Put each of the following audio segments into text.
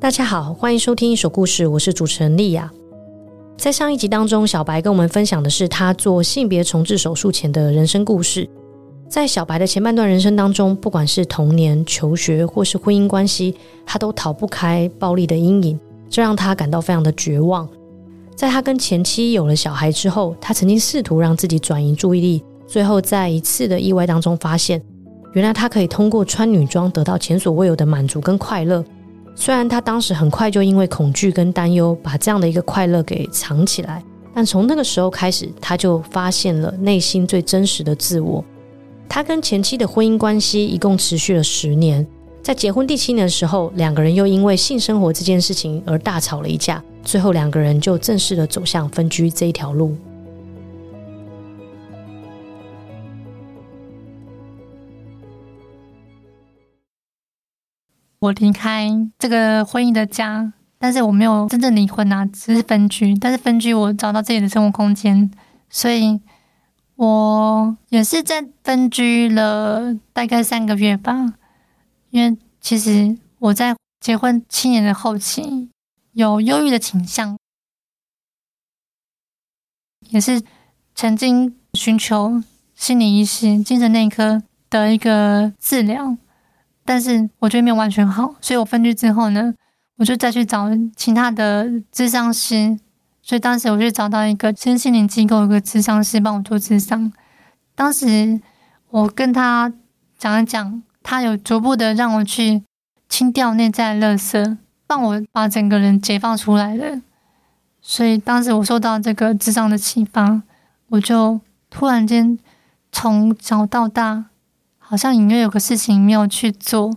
大家好，欢迎收听一手故事，我是主持人莉雅。在上一集当中，小白跟我们分享的是他做性别重置手术前的人生故事。在小白的前半段人生当中，不管是童年、求学或是婚姻关系，他都逃不开暴力的阴影，这让他感到非常的绝望。在他跟前妻有了小孩之后，他曾经试图让自己转移注意力，最后在一次的意外当中发现，原来他可以通过穿女装得到前所未有的满足跟快乐。虽然他当时很快就因为恐惧跟担忧，把这样的一个快乐给藏起来，但从那个时候开始，他就发现了内心最真实的自我。他跟前妻的婚姻关系一共持续了十年，在结婚第七年的时候，两个人又因为性生活这件事情而大吵了一架，最后两个人就正式的走向分居这一条路。我离开这个婚姻的家，但是我没有真正离婚啊，只是分居。但是分居，我找到自己的生活空间，所以我也是在分居了大概三个月吧。因为其实我在结婚七年的后期有忧郁的倾向，也是曾经寻求心理医师、精神内科的一个治疗。但是我觉得没有完全好，所以我分居之后呢，我就再去找其他的咨商师。所以当时我就找到一个身心灵机构，一个咨商师帮我做咨商。当时我跟他讲了讲，他有逐步的让我去清掉内在的垃圾，帮我把整个人解放出来了。所以当时我受到这个智商的启发，我就突然间从小到大。好像隐约有个事情没有去做，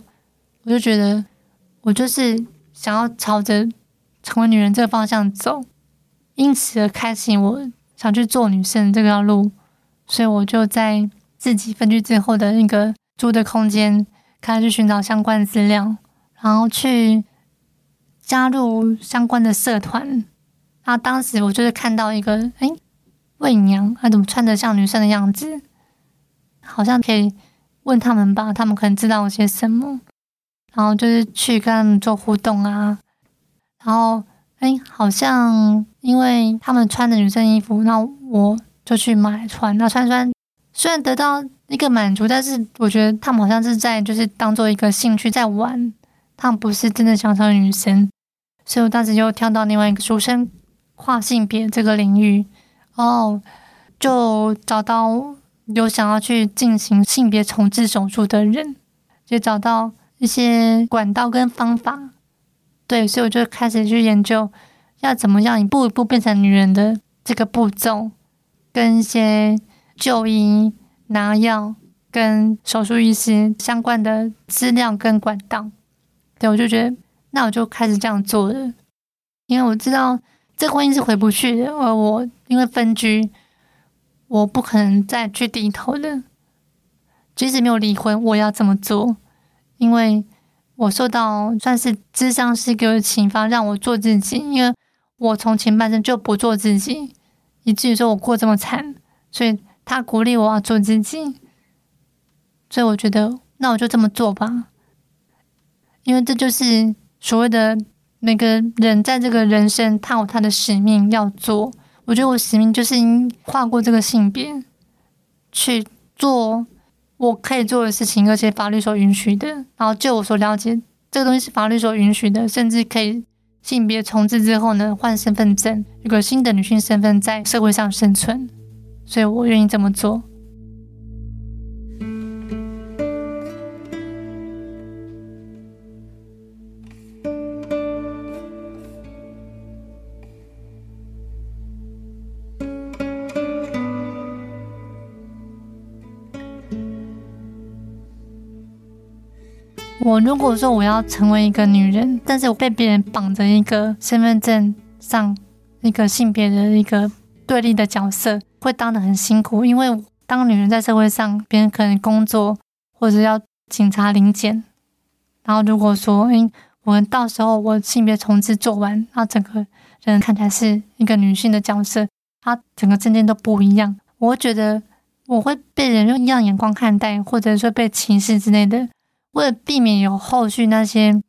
我就觉得我就是想要朝着成为女人这个方向走，因此而开启我想去做女生这条路，所以我就在自己分居之后的那个租的空间，开始去寻找相关资料，然后去加入相关的社团。然后当时我就是看到一个，哎，伪娘，她怎么穿得像女生的样子？好像可以。问他们吧，他们可能知道些什么。然后就是去跟他们做互动啊。然后，哎，好像因为他们穿的女生衣服，那我就去买穿。那穿穿，虽然得到一个满足，但是我觉得他们好像是在就是当做一个兴趣在玩，他们不是真的想成为女生。所以我当时就跳到另外一个俗称跨性别这个领域，然后就找到。有想要去进行性别重置手术的人，就找到一些管道跟方法，对，所以我就开始去研究要怎么样一步一步变成女人的这个步骤，跟一些就医、拿药、跟手术医师相关的资料跟管道。对，我就觉得，那我就开始这样做了，因为我知道这婚姻是回不去的，而我因为分居。我不可能再去低头了，即使没有离婚，我要这么做，因为我受到算是智商师给我的启发，让我做自己。因为我从前半生就不做自己，以至于说我过这么惨，所以他鼓励我要做自己，所以我觉得那我就这么做吧，因为这就是所谓的每个人在这个人生，他有他的使命要做。我觉得我使命就是跨过这个性别，去做我可以做的事情，而且法律所允许的。然后就我所了解，这个东西是法律所允许的，甚至可以性别重置之后呢，换身份证，有个新的女性身份在社会上生存。所以我愿意这么做。我如果说我要成为一个女人，但是我被别人绑着一个身份证上一个性别的一个对立的角色，会当得很辛苦。因为当女人在社会上，别人可能工作或者要警察临检，然后如果说，哎，我到时候我性别重置做完，然后整个人看起来是一个女性的角色，她整个证件都不一样，我会觉得我会被人用异样眼光看待，或者说被歧视之类的。为了避免有后续那些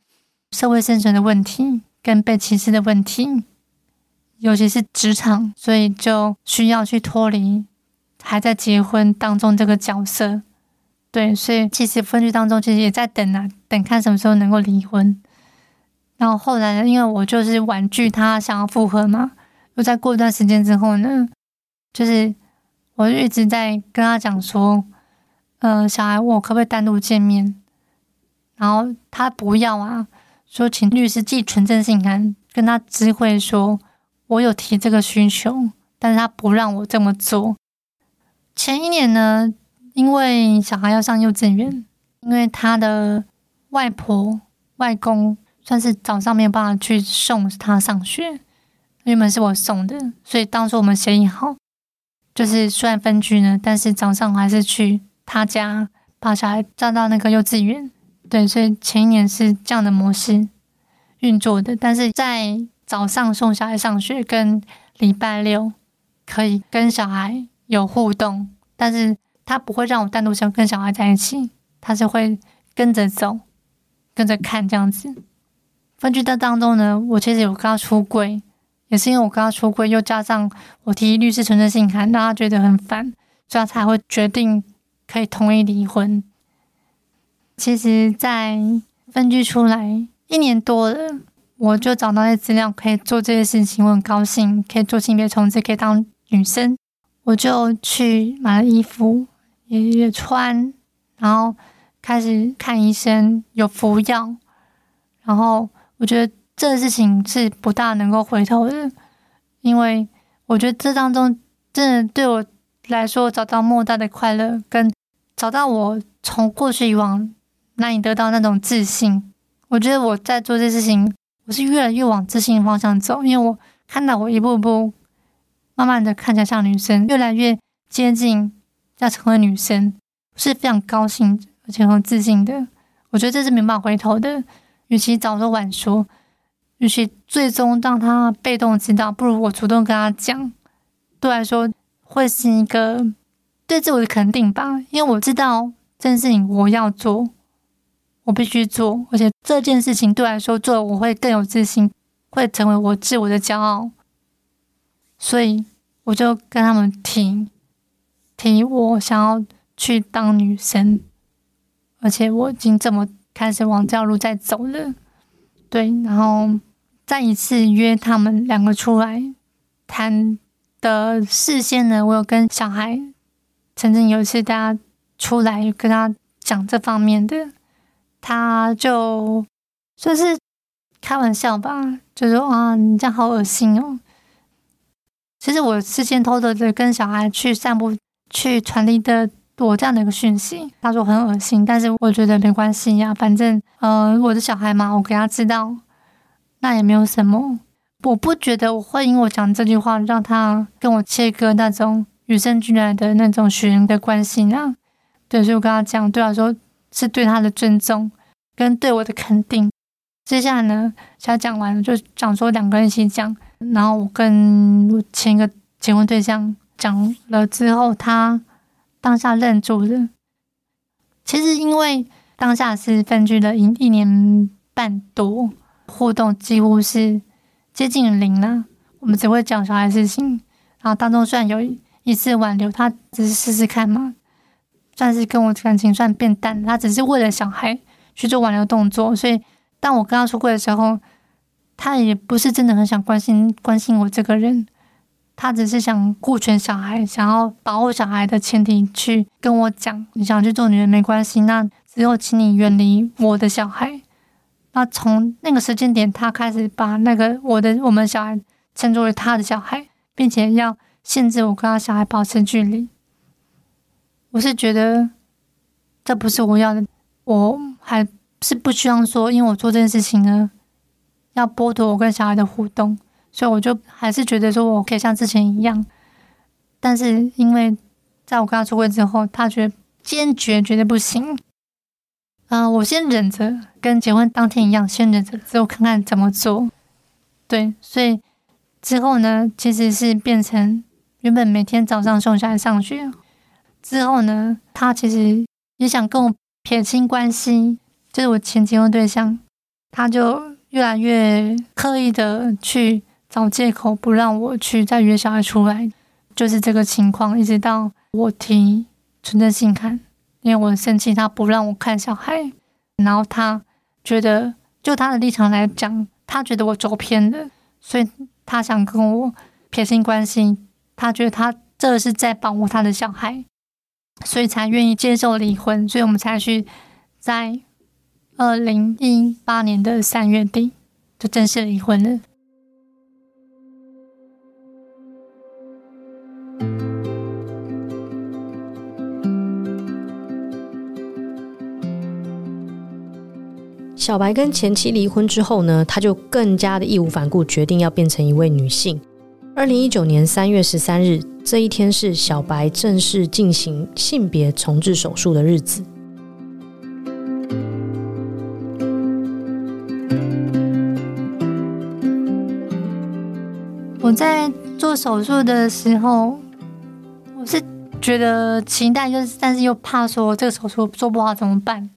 社会生存的问题跟被歧视的问题，尤其是职场，所以就需要去脱离还在结婚当中这个角色。对，所以其实分居当中其实也在等啊，等看什么时候能够离婚。然后后来呢，因为我就是婉拒他想要复合嘛，又在过一段时间之后呢，就是我就一直在跟他讲说，呃，小孩我可不可以单独见面？然后他不要啊，说请律师寄存证信函跟他知会说，我有提这个需求，但是他不让我这么做。前一年呢，因为小孩要上幼稚园，因为他的外婆、外公。算是早上没有办法去送他上学，原本是我送的，所以当初我们协议好，就是虽然分居呢，但是早上还是去他家把小孩送到那个幼稚园。对，所以前一年是这样的模式运作的。但是在早上送小孩上学跟礼拜六可以跟小孩有互动，但是他不会让我单独想跟小孩在一起，他是会跟着走，跟着看这样子。分居的当中呢，我其实有跟他出柜，也是因为我跟他出柜，又加上我提律师存证信函，让他觉得很烦，所以他才会决定可以同意离婚。其实，在分居出来一年多了，我就找到些资料可以做这些事情，我很高兴可以做性别重置，可以当女生，我就去买了衣服，也也穿，然后开始看医生，有服药，然后。我觉得这个事情是不大能够回头的，因为我觉得这当中真的对我来说找到莫大的快乐，跟找到我从过去以往难以得到那种自信。我觉得我在做这事情，我是越来越往自信的方向走，因为我看到我一步步慢慢的看起来像女生，越来越接近要成为女生，是非常高兴而且很自信的。我觉得这是没办法回头的。与其早说晚说，与其最终让他被动知道，不如我主动跟他讲，对来说会是一个对自我的肯定吧。因为我知道这件事情我要做，我必须做，而且这件事情对我来说做我会更有自信，会成为我自我的骄傲。所以我就跟他们提提我想要去当女生，而且我已经这么。开始往这条路在走了，对，然后再一次约他们两个出来谈的事先呢，我有跟小孩曾经有一次大家出来跟他讲这方面的，他就就是开玩笑吧，就说啊，你这样好恶心哦。其实我事先偷偷的跟小孩去散步，去传递的。我这样的一个讯息，他说很恶心，但是我觉得没关系呀，反正，呃，我的小孩嘛，我给他知道，那也没有什么。我不觉得我会因为我讲这句话让他跟我切割那种与生俱来的那种血缘的关系啊。对，所以我跟他讲，对他说是对他的尊重跟对我的肯定。接下来呢，他讲完就讲说两个人一起讲，然后我跟我前一个结婚对象讲了之后，他。当下愣住了。其实因为当下是分居了一一年半多，互动几乎是接近零了。我们只会讲小孩事情，然后当中虽然有一次挽留，他只是试试看嘛，算是跟我感情算变淡。他只是为了小孩去做挽留动作，所以当我跟他出柜的时候，他也不是真的很想关心关心我这个人。他只是想顾全小孩，想要保护小孩的前提去跟我讲，你想去做女人没关系，那只有请你远离我的小孩。那从那个时间点，他开始把那个我的我们小孩称作为他的小孩，并且要限制我跟他小孩保持距离。我是觉得这不是我要的，我还是不希望说，因为我做这件事情呢，要剥夺我跟小孩的互动。所以我就还是觉得说，我可以像之前一样，但是因为在我跟他出柜之后，他觉得坚决觉得不行。啊、我先忍着，跟结婚当天一样，先忍着，之后看看怎么做。对，所以之后呢，其实是变成原本每天早上送小孩上学，之后呢，他其实也想跟我撇清关系，就是我前结婚对象，他就越来越刻意的去找借口不让我去再约小孩出来，就是这个情况，一直到我提存证信看，因为我生气他不让我看小孩，然后他觉得就他的立场来讲，他觉得我走偏了，所以他想跟我撇清关系，他觉得他这是在保护他的小孩。所以才愿意接受离婚，所以我们才去在二零一八年的三月底就正式离婚了。小白跟前妻离婚之后呢，他就更加的义无反顾，决定要变成一位女性。二零一九年三月十三日，这一天是小白正式进行性别重置手术的日子。我在做手术的时候，我是觉得期待，就是但是又怕说这个手术做不好怎么办？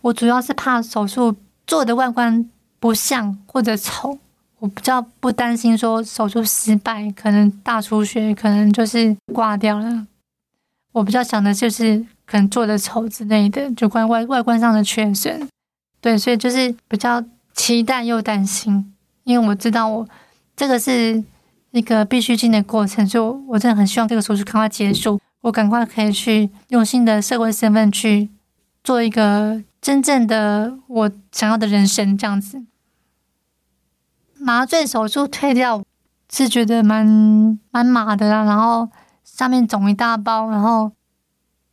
我主要是怕手术做的外观不像或者丑。我比较不担心说手术失败，可能大出血，可能就是挂掉了。我比较想的就是可能做的丑之类的，就关外外观上的缺损。对，所以就是比较期待又担心，因为我知道我这个是一个必须经的过程，所以我真的很希望这个手术赶快结束，我赶快可以去用新的社会身份去做一个真正的我想要的人生，这样子。麻醉手术退掉是觉得蛮蛮麻的啦，然后上面肿一大包，然后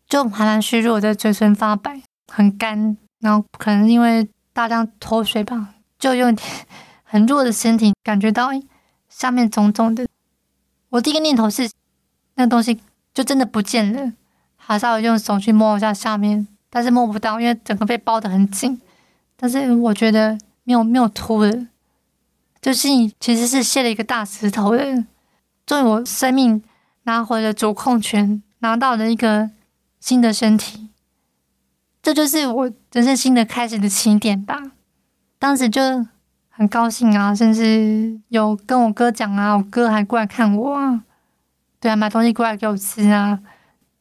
就还蛮虚弱的，嘴唇发白，很干，然后可能因为大量脱水吧，就有点很弱的身体，感觉到下面肿肿的。我第一个念头是那东西就真的不见了，还稍微用手去摸一下下面，但是摸不到，因为整个被包得很紧。但是我觉得没有没有凸的。就是你其实是卸了一个大石头的，终于我生命拿回了主控权，拿到了一个新的身体，这就是我人生新的开始的起点吧。当时就很高兴啊，甚至有跟我哥讲啊，我哥还过来看我啊，对啊，买东西过来给我吃啊。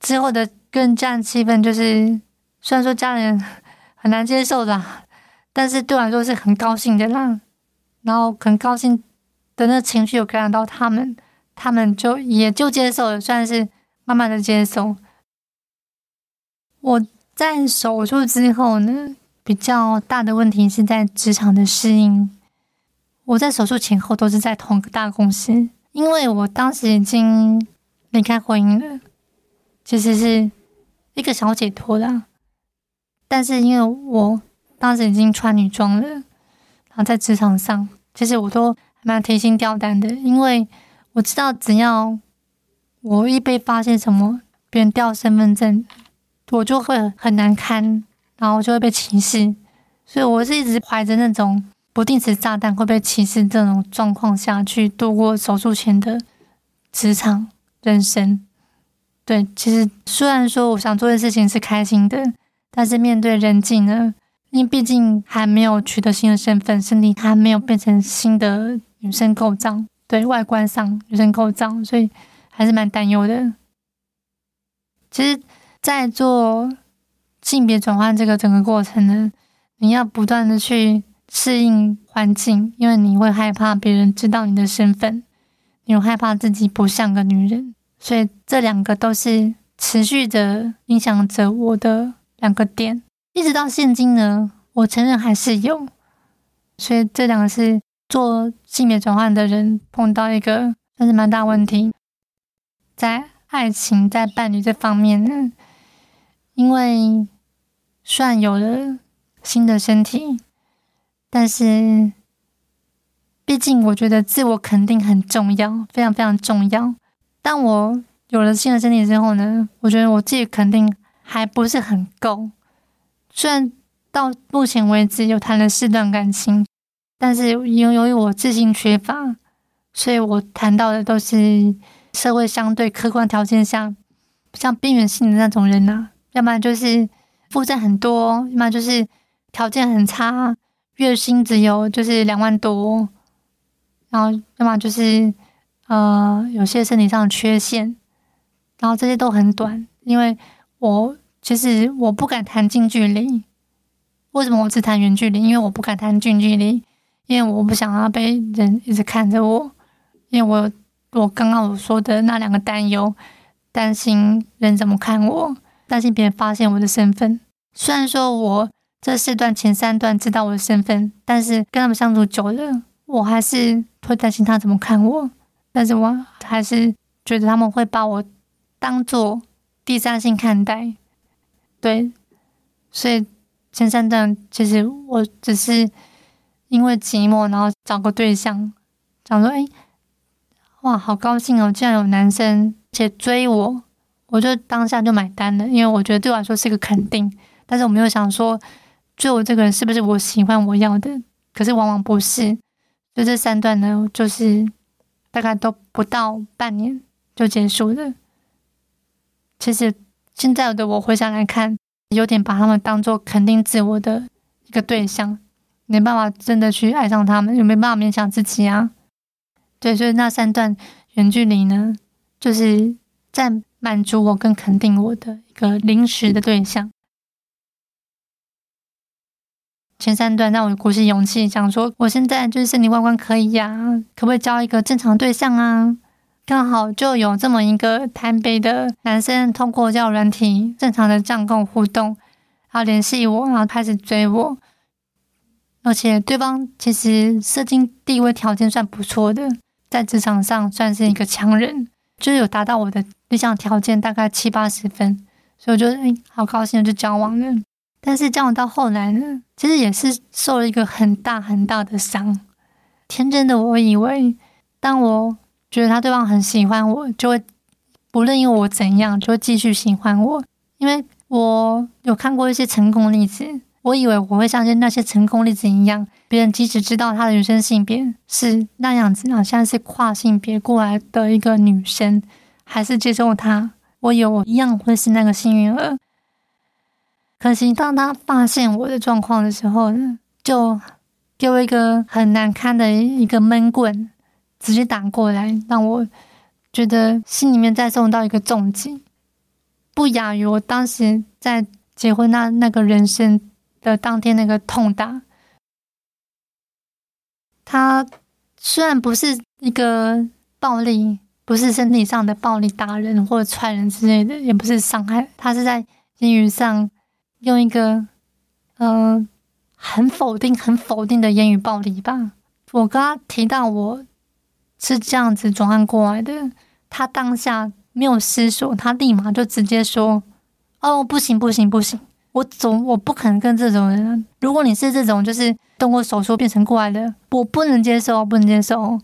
之后的跟家人气氛就是，虽然说家人很难接受的，但是对我来说是很高兴的啦。然后很高兴的那情绪有感染到他们，他们就也就接受了，算是慢慢的接受。我在手术之后呢，比较大的问题是在职场的适应。我在手术前后都是在同一个大公司，因为我当时已经离开婚姻了，其实是一个小解脱啦。但是因为我当时已经穿女装了。然后在职场上，其实我都蛮提心吊胆的，因为我知道只要我一被发现什么，别人掉身份证，我就会很难堪，然后就会被歧视。所以我是一直怀着那种不定时炸弹会被歧视这种状况下去度过手术前的职场人生。对，其实虽然说我想做的事情是开心的，但是面对人际呢？因为毕竟还没有取得新的身份，身体还没有变成新的女生构造，对外观上女生构造，所以还是蛮担忧的。其实，在做性别转换这个整个过程呢，你要不断的去适应环境，因为你会害怕别人知道你的身份，你又害怕自己不像个女人，所以这两个都是持续的影响着我的两个点。一直到现今呢，我承认还是有，所以这两个是做性别转换的人碰到一个算是蛮大问题，在爱情在伴侣这方面呢，因为虽然有了新的身体，但是毕竟我觉得自我肯定很重要，非常非常重要。但我有了新的身体之后呢，我觉得我自己肯定还不是很够。虽然到目前为止有谈了四段感情，但是由由于我自信缺乏，所以我谈到的都是社会相对客观条件下比较边缘性的那种人呐、啊，要么就是负债很多，要么就是条件很差，月薪只有就是两万多，然后要么就是呃有些身体上的缺陷，然后这些都很短，因为我其实我不敢谈近距离。为什么我只谈远距离？因为我不敢谈近距离，因为我不想要被人一直看着我，因为我我刚刚我说的那两个担忧，担心人怎么看我，担心别人发现我的身份。虽然说我这四段前三段知道我的身份，但是跟他们相处久了，我还是会担心他怎么看我，但是我还是觉得他们会把我当做第三性看待，对，所以。前三段其实我只是因为寂寞，然后找个对象，想说：“哎，哇，好高兴哦！竟然有男生且追我，我就当下就买单了，因为我觉得对我来说是个肯定。但是我没有想说追我这个人是不是我喜欢我要的，可是往往不是。就这三段呢，就是大概都不到半年就结束了。其实现在的我回想来看。”有点把他们当做肯定自我的一个对象，没办法真的去爱上他们，又没办法勉强自己啊。对，所以那三段远距离呢，就是在满足我跟肯定我的一个临时的对象。前三段让我鼓起勇气，想说我现在就是身体外观可以呀、啊，可不可以交一个正常对象啊？刚好就有这么一个台北的男生，通过交友软体正常的这样跟我互动，然后联系我，然后开始追我，而且对方其实社经地位条件算不错的，在职场上算是一个强人，就是有达到我的理想条件，大概七八十分，所以我就哎，好高兴，就交往了。但是交往到后来呢，其实也是受了一个很大很大的伤。天真的我以为，当我觉得他对方很喜欢我，就会不论因为我怎样，就会继续喜欢我。因为我有看过一些成功例子，我以为我会像那些成功例子一样，别人即使知道他的原生性别是那样子，好像是跨性别过来的一个女生，还是接受他，我以为我一样会是那个幸运儿。可惜当他发现我的状况的时候呢，就给我一个很难堪的一个闷棍。直接打过来，让我觉得心里面再受到一个重击，不亚于我当时在结婚那那个人生的当天那个痛打。他虽然不是一个暴力，不是身体上的暴力打人或者踹人之类的，也不是伤害，他是在言语上用一个呃很否定、很否定的言语暴力吧。我刚刚提到我。是这样子转换过来的。他当下没有思索，他立马就直接说：“哦，不行，不行，不行！我总我不可能跟这种人。如果你是这种，就是动过手术变成过来的，我不能接受，不能接受。”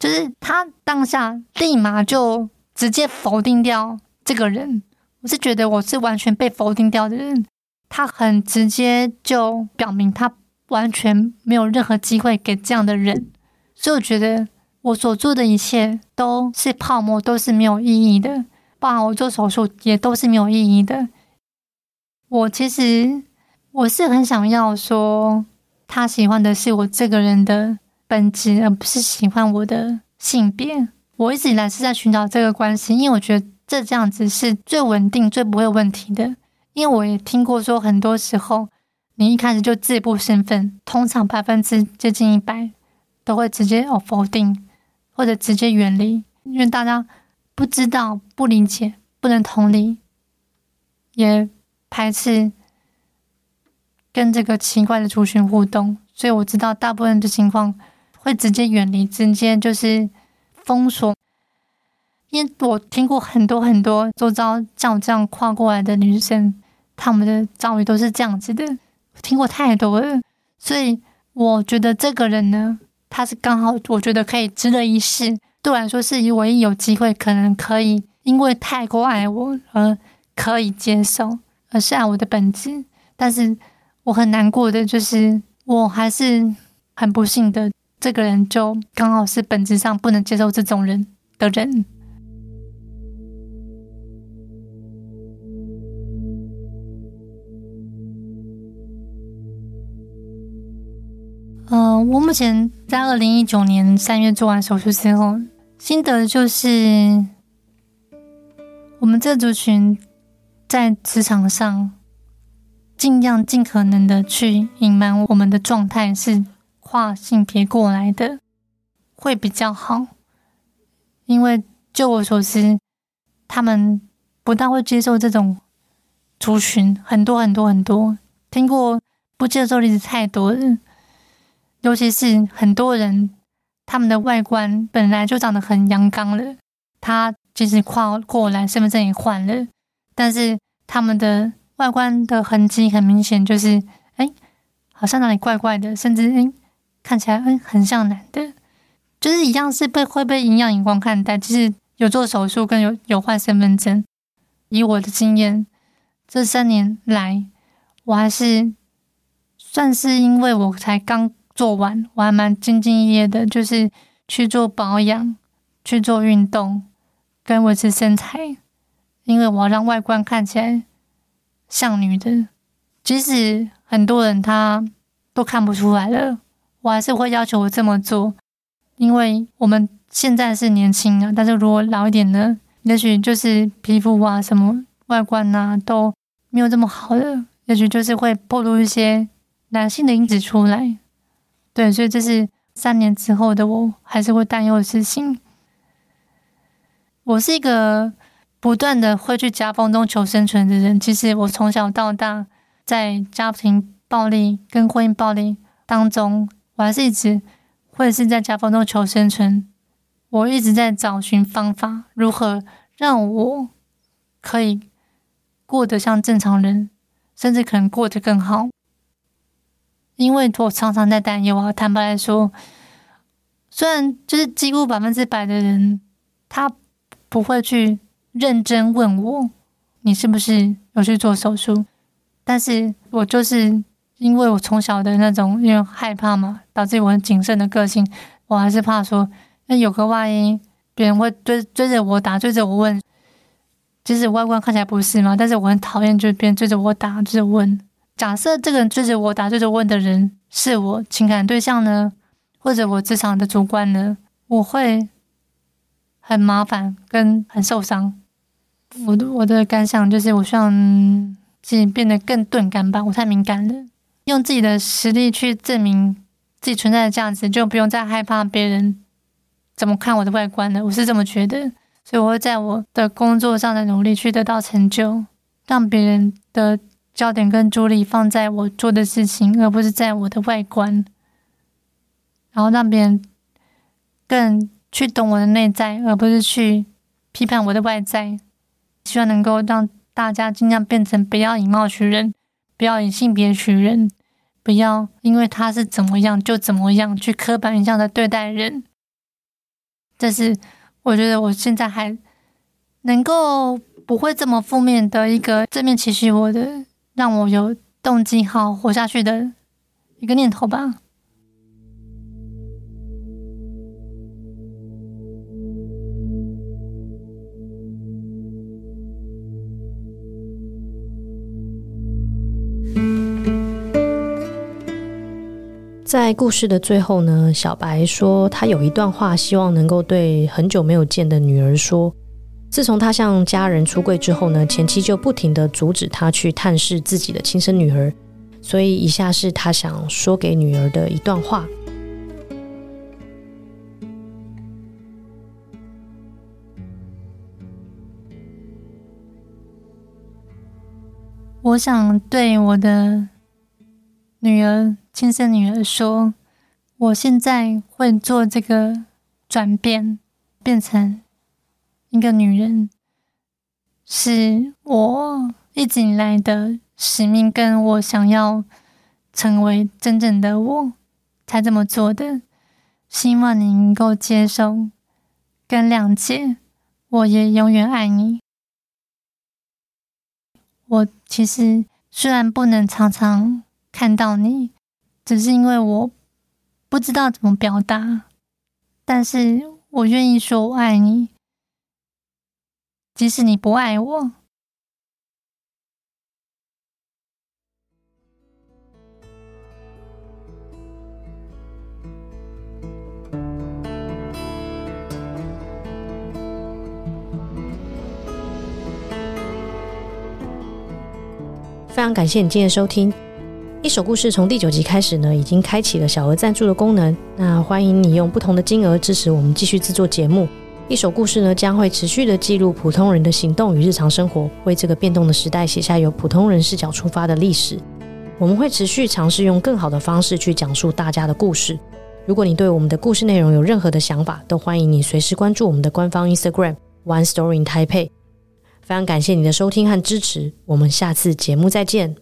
就是他当下立马就直接否定掉这个人。我是觉得我是完全被否定掉的人。他很直接就表明他完全没有任何机会给这样的人，所以我觉得。我所做的一切都是泡沫，都是没有意义的。包含我做手术也都是没有意义的。我其实我是很想要说，他喜欢的是我这个人的本质，而不是喜欢我的性别。我一直以来是在寻找这个关系，因为我觉得这这样子是最稳定、最不会有问题的。因为我也听过说，很多时候你一开始就自布身份，通常百分之接近一百都会直接哦否定。或者直接远离，因为大家不知道、不理解、不能同理，也排斥跟这个奇怪的族群互动，所以我知道大部分的情况会直接远离，直接就是封锁。因为我听过很多很多周遭像我这样跨过来的女生，她们的遭遇都是这样子的，听过太多了，所以我觉得这个人呢。他是刚好，我觉得可以值得一试。对我来说，是唯一有机会可能可以因为太过爱我而可以接受，而是爱我的本质。但是我很难过的就是，我还是很不幸的，这个人就刚好是本质上不能接受这种人的人。我目前在二零一九年三月做完手术之后，心得就是，我们这族群在职场上，尽量尽可能的去隐瞒我们的状态是跨性别过来的，会比较好。因为就我所知，他们不大会接受这种族群，很多很多很多，听过不接受例子太多了。尤其是很多人，他们的外观本来就长得很阳刚了，他即使跨过来，身份证也换了，但是他们的外观的痕迹很明显，就是哎，好像哪里怪怪的，甚至哎，看起来哎很像男的，就是一样是被会被营养眼光看待。就是有做手术跟有有换身份证，以我的经验，这三年来，我还是算是因为我才刚。做完，我还蛮兢兢业业的，就是去做保养、去做运动，跟维持身材，因为我要让外观看起来像女的。即使很多人他都看不出来了，我还是会要求我这么做，因为我们现在是年轻啊，但是如果老一点呢，也许就是皮肤啊、什么外观啊都没有这么好的，也许就是会暴露一些男性的因子出来。对，所以这是三年之后的我还是会担忧的事情。我是一个不断的会去夹缝中求生存的人。其实我从小到大在家庭暴力跟婚姻暴力当中，我还是一直会是在夹缝中求生存。我一直在找寻方法，如何让我可以过得像正常人，甚至可能过得更好。因为我常常在担忧啊，坦白来说，虽然就是几乎百分之百的人，他不会去认真问我你是不是有去做手术，但是我就是因为我从小的那种因为害怕嘛，导致我很谨慎的个性，我还是怕说，那有个万一，别人会追追着我打，追着我问，即使外观看起来不是嘛，但是我很讨厌就是别人追着我打，追着问。假设这个追着我打、追着问的人是我情感对象呢，或者我职场的主管呢，我会很麻烦跟很受伤。我的我的感想就是，我希望自己变得更钝感吧，我太敏感了。用自己的实力去证明自己存在的价值，就不用再害怕别人怎么看我的外观了。我是这么觉得，所以我会在我的工作上的努力去得到成就，让别人的。焦点跟注意力放在我做的事情，而不是在我的外观，然后让别人更去懂我的内在，而不是去批判我的外在。希望能够让大家尽量变成不要以貌取人，不要以性别取人，不要因为他是怎么样就怎么样去刻板印象的对待人。这是我觉得我现在还能够不会这么负面的一个正面情绪我的。让我有动机好活下去的一个念头吧。在故事的最后呢，小白说他有一段话，希望能够对很久没有见的女儿说。自从他向家人出柜之后呢，前妻就不停的阻止他去探视自己的亲生女儿，所以以下是他想说给女儿的一段话。我想对我的女儿，亲生女儿说，我现在会做这个转变，变成。一个女人是我一直以来的使命，跟我想要成为真正的我才这么做的。希望你能够接受跟谅解，我也永远爱你。我其实虽然不能常常看到你，只是因为我不知道怎么表达，但是我愿意说我爱你。即使你不爱我。非常感谢你今天的收听。一首故事从第九集开始呢，已经开启了小额赞助的功能。那欢迎你用不同的金额支持我们继续制作节目。一首故事呢，将会持续的记录普通人的行动与日常生活，为这个变动的时代写下由普通人视角出发的历史。我们会持续尝试用更好的方式去讲述大家的故事。如果你对我们的故事内容有任何的想法，都欢迎你随时关注我们的官方 Instagram One Story in Taipei。非常感谢你的收听和支持，我们下次节目再见。